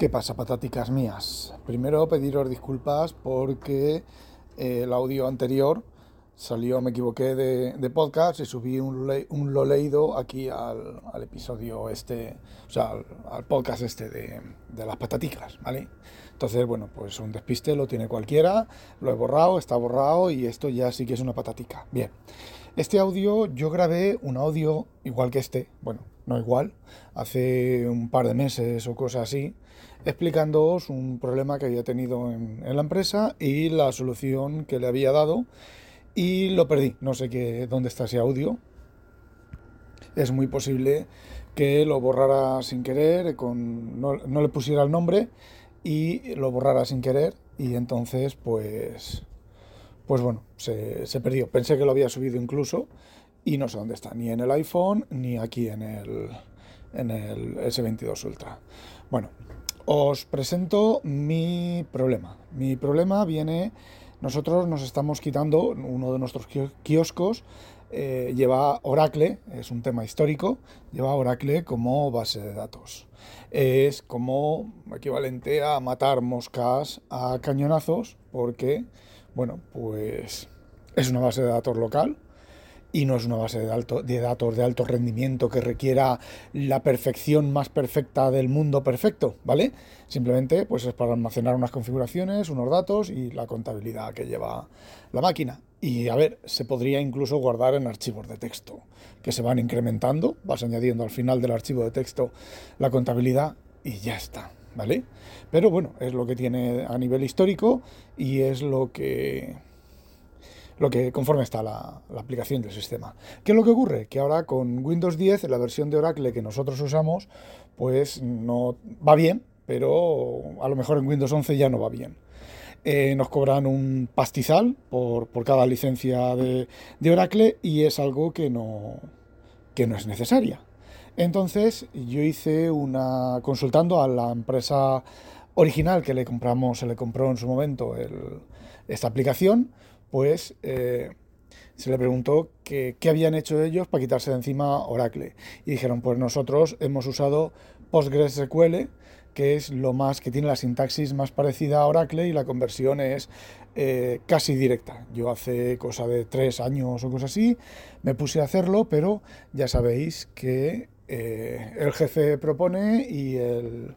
¿Qué pasa, pataticas mías? Primero pediros disculpas porque eh, el audio anterior salió, me equivoqué de, podcast y subí un, un lo leído aquí al, episodio este, o sea, al, podcast este de, de, las pataticas, ¿vale? Entonces, bueno, pues un despiste lo tiene cualquiera, lo he borrado, está borrado y esto ya sí que es una patatica. Bien, este audio yo grabé un audio igual que este, bueno, no igual, hace un par de meses o cosas así, explicándoos un problema que había tenido en, la empresa y la solución que le había dado y lo perdí. No sé qué, dónde está ese audio. Es muy posible que lo borrara sin querer, con, no, le pusiera el nombre y lo borrara sin querer y entonces pues pues bueno, se, se perdió. Pensé que lo había subido incluso y no sé dónde está, ni en el iPhone ni aquí en el, en el S22 Ultra. Bueno, os presento mi problema. Mi problema viene, nosotros nos estamos quitando, uno de nuestros kioscos eh, lleva Oracle, es un tema histórico, lleva Oracle como base de datos. Es como equivalente a matar moscas a cañonazos porque, bueno, pues es una base de datos local y no es una base de, de datos de alto rendimiento que requiera la perfección más perfecta del mundo perfecto, ¿vale? Simplemente pues es para almacenar unas configuraciones, unos datos y la contabilidad que lleva la máquina. Y a ver, se podría incluso guardar en archivos de texto que se van incrementando, vas añadiendo al final del archivo de texto la contabilidad y ya está, ¿vale? Pero bueno, es lo que tiene a nivel histórico y es lo que lo que conforme está la, aplicación del sistema. ¿Qué es lo que ocurre? Que ahora con Windows 10, la versión de Oracle que nosotros usamos, pues no va bien, pero a lo mejor en Windows 11 ya no va bien. Eh, nos cobran un pastizal por, cada licencia de, Oracle y es algo que no, que no es necesaria. Entonces yo hice una, consultando a la empresa original que le compramos, se le compró en su momento esta aplicación, pues se le preguntó qué habían hecho ellos para quitarse de encima Oracle. Y dijeron, pues nosotros hemos usado PostgreSQL, que es lo más que tiene la sintaxis más parecida a Oracle y la conversión es eh, casi directa. Yo hace cosa de tres años o cosas así me puse a hacerlo, pero ya sabéis que eh, el jefe propone y el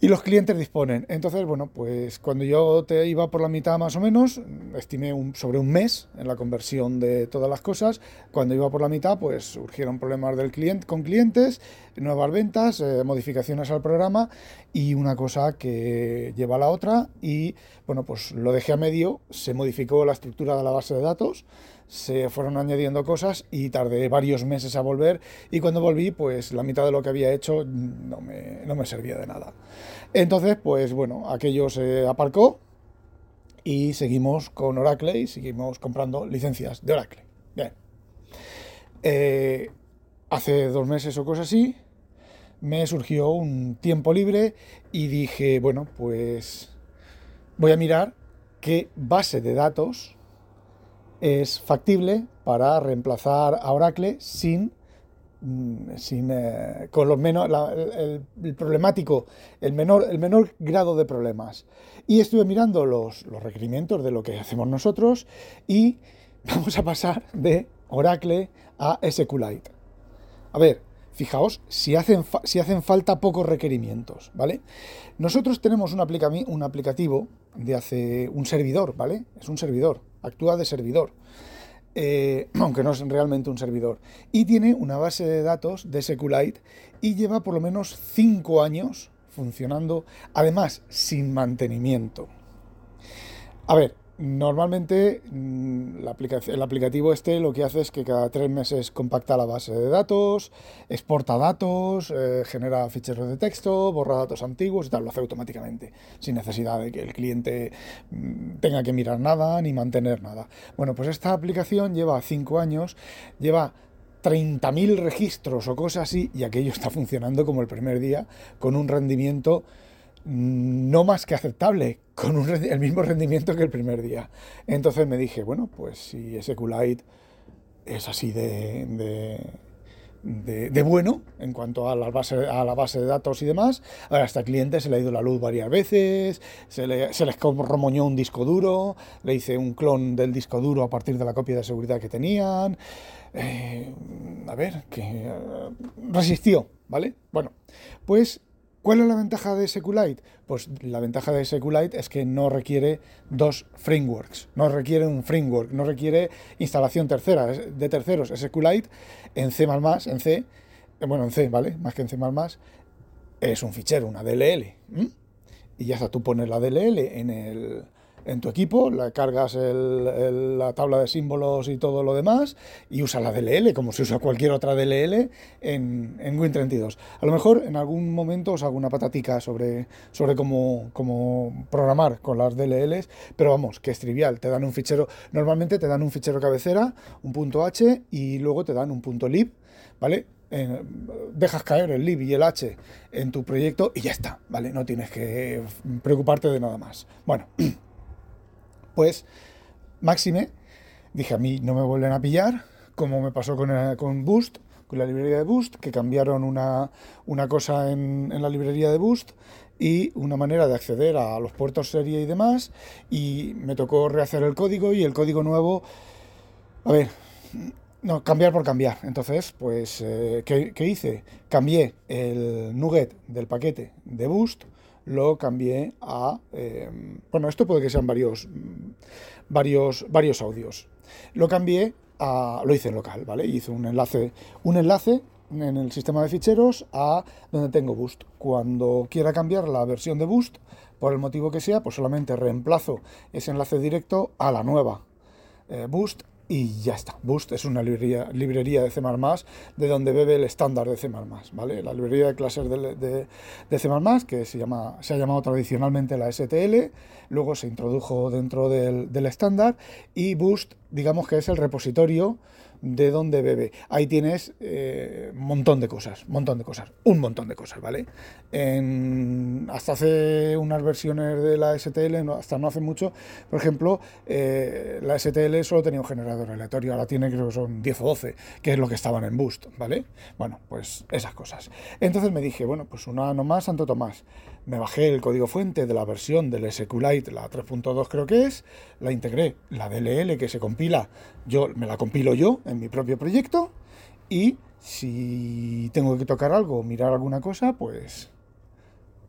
y los clientes disponen. Entonces, bueno, pues cuando yo te iba por la mitad más o menos, estimé un, sobre un mes en la conversión de todas las cosas. Cuando iba por la mitad, pues surgieron problemas del cliente, con clientes, nuevas ventas, eh, modificaciones al programa y una cosa que lleva a la otra. Y bueno, pues lo dejé a medio, se modificó la estructura de la base de datos se fueron añadiendo cosas y tardé varios meses a volver y cuando volví pues la mitad de lo que había hecho no me, no me servía de nada. Entonces pues bueno, aquello se aparcó y seguimos con Oracle y seguimos comprando licencias de Oracle. Bien. Eh, hace dos meses o cosas así me surgió un tiempo libre y dije, bueno, pues voy a mirar qué base de datos es factible para reemplazar a Oracle sin, mm, sin eh, con los menos, el, problemático, el menor, el menor grado de problemas. Y estuve mirando los, los requerimientos de lo que hacemos nosotros y vamos a pasar de Oracle a SQLite. A ver, Fijaos si hacen, si hacen falta pocos requerimientos, ¿vale? Nosotros tenemos un, un aplicativo de hace un servidor, ¿vale? Es un servidor, actúa de servidor. Eh, aunque no es realmente un servidor, y tiene una base de datos de SQLite y lleva por lo menos 5 años funcionando, además sin mantenimiento. A ver, Normalmente mm, el aplicativo este lo que hace es que cada tres meses compacta la base de datos, exporta datos, eh, genera ficheros de texto, borra datos antiguos y tal, lo hace automáticamente, sin necesidad de que el cliente mm, tenga que mirar nada ni mantener nada. Bueno, pues esta aplicación lleva cinco años, lleva 30.000 registros o cosas así y aquello está funcionando como el primer día con un rendimiento no más que aceptable, con el mismo rendimiento que el primer día. Entonces me dije, bueno, pues si SQLite es así de, bueno en cuanto a la, base, a la base de datos y demás. Hasta este cliente se le ha ido la luz varias veces, se, le, se les romoñó un disco duro, le hice un clon del disco duro a partir de la copia de seguridad que tenían. Eh, a ver, que eh, resistió, ¿vale? Bueno, pues ¿Cuál es la ventaja de SQLite? Pues la ventaja de SQLite es que no requiere dos frameworks, no requiere un framework, no requiere instalación tercera de terceros. SQLite en C++, en C, bueno, en C, ¿vale? Más que en C++, es un fichero, una DLL. Y ya está, tú pones la DLL en el, en tu equipo, la cargas la tabla de símbolos y todo lo demás y usas la DLL como si usa cualquier otra DLL en, en Win32. A lo mejor en algún momento os hago una patatica sobre, sobre cómo, cómo programar con las DLLs, pero vamos, que es trivial. Te dan un fichero, normalmente te dan un fichero cabecera, un punto H y luego te dan un punto lib, ¿vale? dejas caer el lib y el h en tu proyecto y ya está, ¿vale? No tienes que preocuparte de nada más. Bueno, pues máxime, dije a mí no me vuelven a pillar, como me pasó con, eh, con Boost, con la librería de Boost, que cambiaron una, cosa en, la librería de Boost y una manera de acceder a los puertos serie y demás, y me tocó rehacer el código y el código nuevo, a ver, no, cambiar por cambiar. Entonces, pues, eh, ¿qué, ¿qué, hice? Cambié el nugget del paquete de Boost lo cambié a... Eh, bueno, esto puede que sean varios, varios, varios audios. Lo cambié a... Lo hice en local, ¿vale? Hice un enlace, un enlace en el sistema de ficheros a donde tengo Boost. Cuando quiera cambiar la versión de Boost, por el motivo que sea, pues solamente reemplazo ese enlace directo a la nueva eh, Boost y ya está. Boost es una librería, de C++ de donde bebe el estándar de C++, ¿vale? La librería de clases de, de, C++ que se, llama, se ha llamado tradicionalmente la STL, luego se introdujo dentro del estándar y Boost, digamos que es el repositorio de dónde bebe. Ahí tienes un eh, montón de cosas, montón de cosas, un montón de cosas, ¿vale? hasta hace unas versiones de la STL, hasta no hace mucho, por ejemplo, eh, la STL solo tenía un generador aleatorio, ahora tiene que son 10 o 12, que es lo que estaban en Boost, ¿vale? Bueno, pues esas cosas. Entonces me dije, bueno, pues una nomás, Santo Tomás. Me bajé el código fuente de la versión del SQLite, la 3.2 creo que es, la integré, la DLL que se compila, yo me la compilo yo en mi propio proyecto y si tengo que tocar algo mirar alguna cosa, pues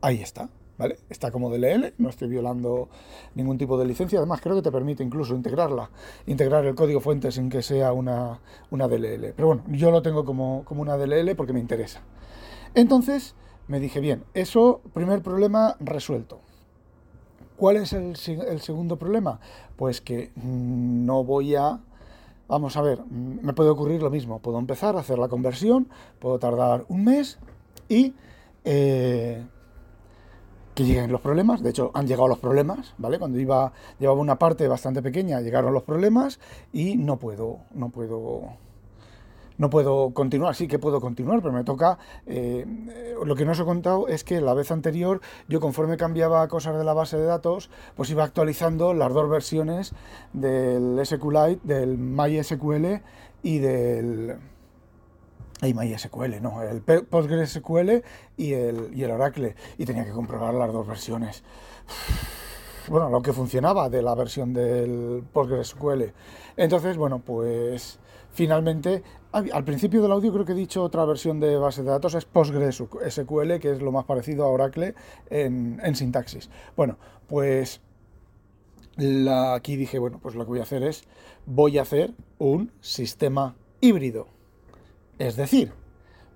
ahí está, ¿vale? Está como DLL, no estoy violando ningún tipo de licencia, además creo que te permite incluso integrarla, integrar el código fuente sin que sea una, una DLL. Pero bueno, yo lo tengo como, como una DLL porque me interesa. Entonces me dije, bien, eso, primer problema resuelto. ¿Cuál es el, el segundo problema? Pues que no voy a Vamos a ver, mm, me puede ocurrir lo mismo. Puedo empezar a hacer la conversión, puedo tardar un mes y eh, que lleguen los problemas. De hecho, han llegado los problemas, ¿vale? Cuando iba, llevaba una parte bastante pequeña, llegaron los problemas y no puedo, no puedo no puedo continuar, sí que puedo continuar, pero me toca, eh, lo que no os he contado es que la vez anterior yo conforme cambiaba cosas de la base de datos, pues iba actualizando las dos versiones del SQLite, del MySQL y del... Hay MySQL, no, el PostgreSQL y el, y el Oracle, y tenía que comprobar las dos versiones bueno, lo que funcionaba de la versión del PostgreSQL. Entonces, bueno, pues finalmente, al principio del audio creo que he dicho otra versión de base de datos, es PostgreSQL, que es lo más parecido a Oracle en, sintaxis. Bueno, pues aquí dije, bueno, pues lo que voy a hacer es, voy a hacer un sistema híbrido. Es decir,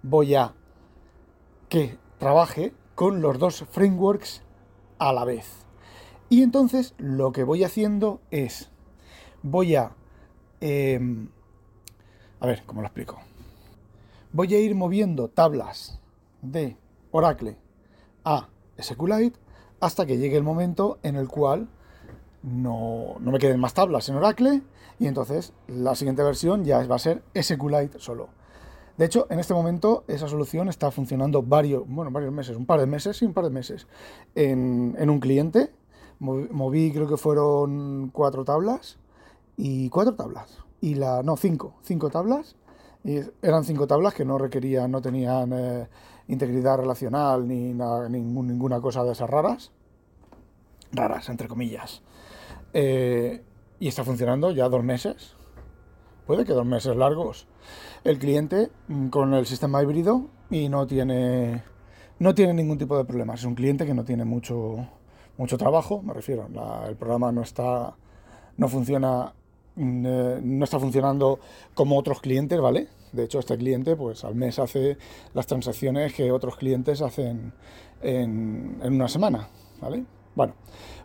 voy a que trabaje con los dos frameworks a la vez. Y entonces lo que voy haciendo es, voy a... Em, a ver, ¿cómo lo explico? Voy a ir moviendo tablas de Oracle a SQLite hasta que llegue el momento en el cual no, me queden más tablas en Oracle y entonces la siguiente versión ya va a ser SQLite solo. De hecho, en este momento esa solución está funcionando varios, bueno, varios meses, un par de meses, sí, un par de meses, en un cliente. Moví, creo que fueron cuatro tablas y cuatro tablas y la, no, cinco, cinco tablas Y eran cinco tablas que no requerían, no tenían eh, integridad relacional ni ninguna cosa de esas raras. Raras, entre comillas. Eh, y está funcionando ya dos meses. Puede que dos meses largos. El cliente mm, con el sistema híbrido y no tiene, no tiene ningún tipo de problemas. Es un cliente que no tiene mucho, mucho trabajo, me refiero. el programa no está, no funciona no está funcionando como otros clientes, ¿vale? De hecho, este cliente, pues al mes hace las transacciones que otros clientes hacen en, una semana, ¿vale? Bueno,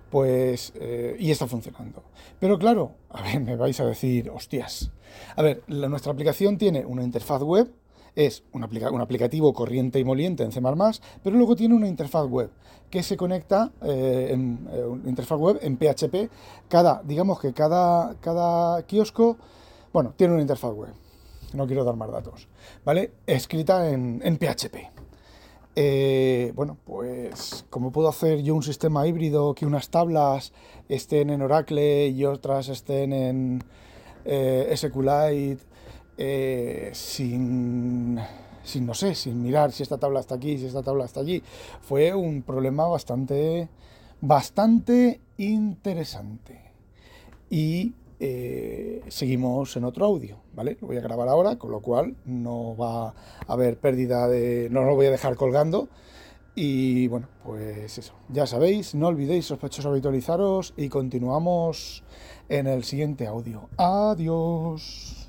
pues, eh, y está funcionando. Pero claro, a ver, me vais a decir, hostias. A ver, nuestra aplicación tiene una interfaz web es un, aplicativo corriente y moliente en C++, pero luego tiene una interfaz web que se conecta eh, en eh, interfaz web en PHP. Cada, digamos que cada, cada kiosco, bueno, tiene una interfaz web. No quiero dar más datos, ¿vale? Escrita en, PHP. Eh, bueno, pues como puedo hacer yo un sistema híbrido que unas tablas estén en Oracle y otras estén en SQLite eh, sin, sin, no sé, sin mirar si esta tabla está aquí, si esta tabla está allí. Fue un problema bastante, bastante interesante. Y eh, seguimos en otro audio, ¿vale? Lo voy a grabar ahora, con lo cual no va a haber pérdida de... no lo voy a dejar colgando. Y bueno, pues eso, ya sabéis, no olvidéis sospechosos habitualizaros y continuamos en el siguiente audio. Adiós.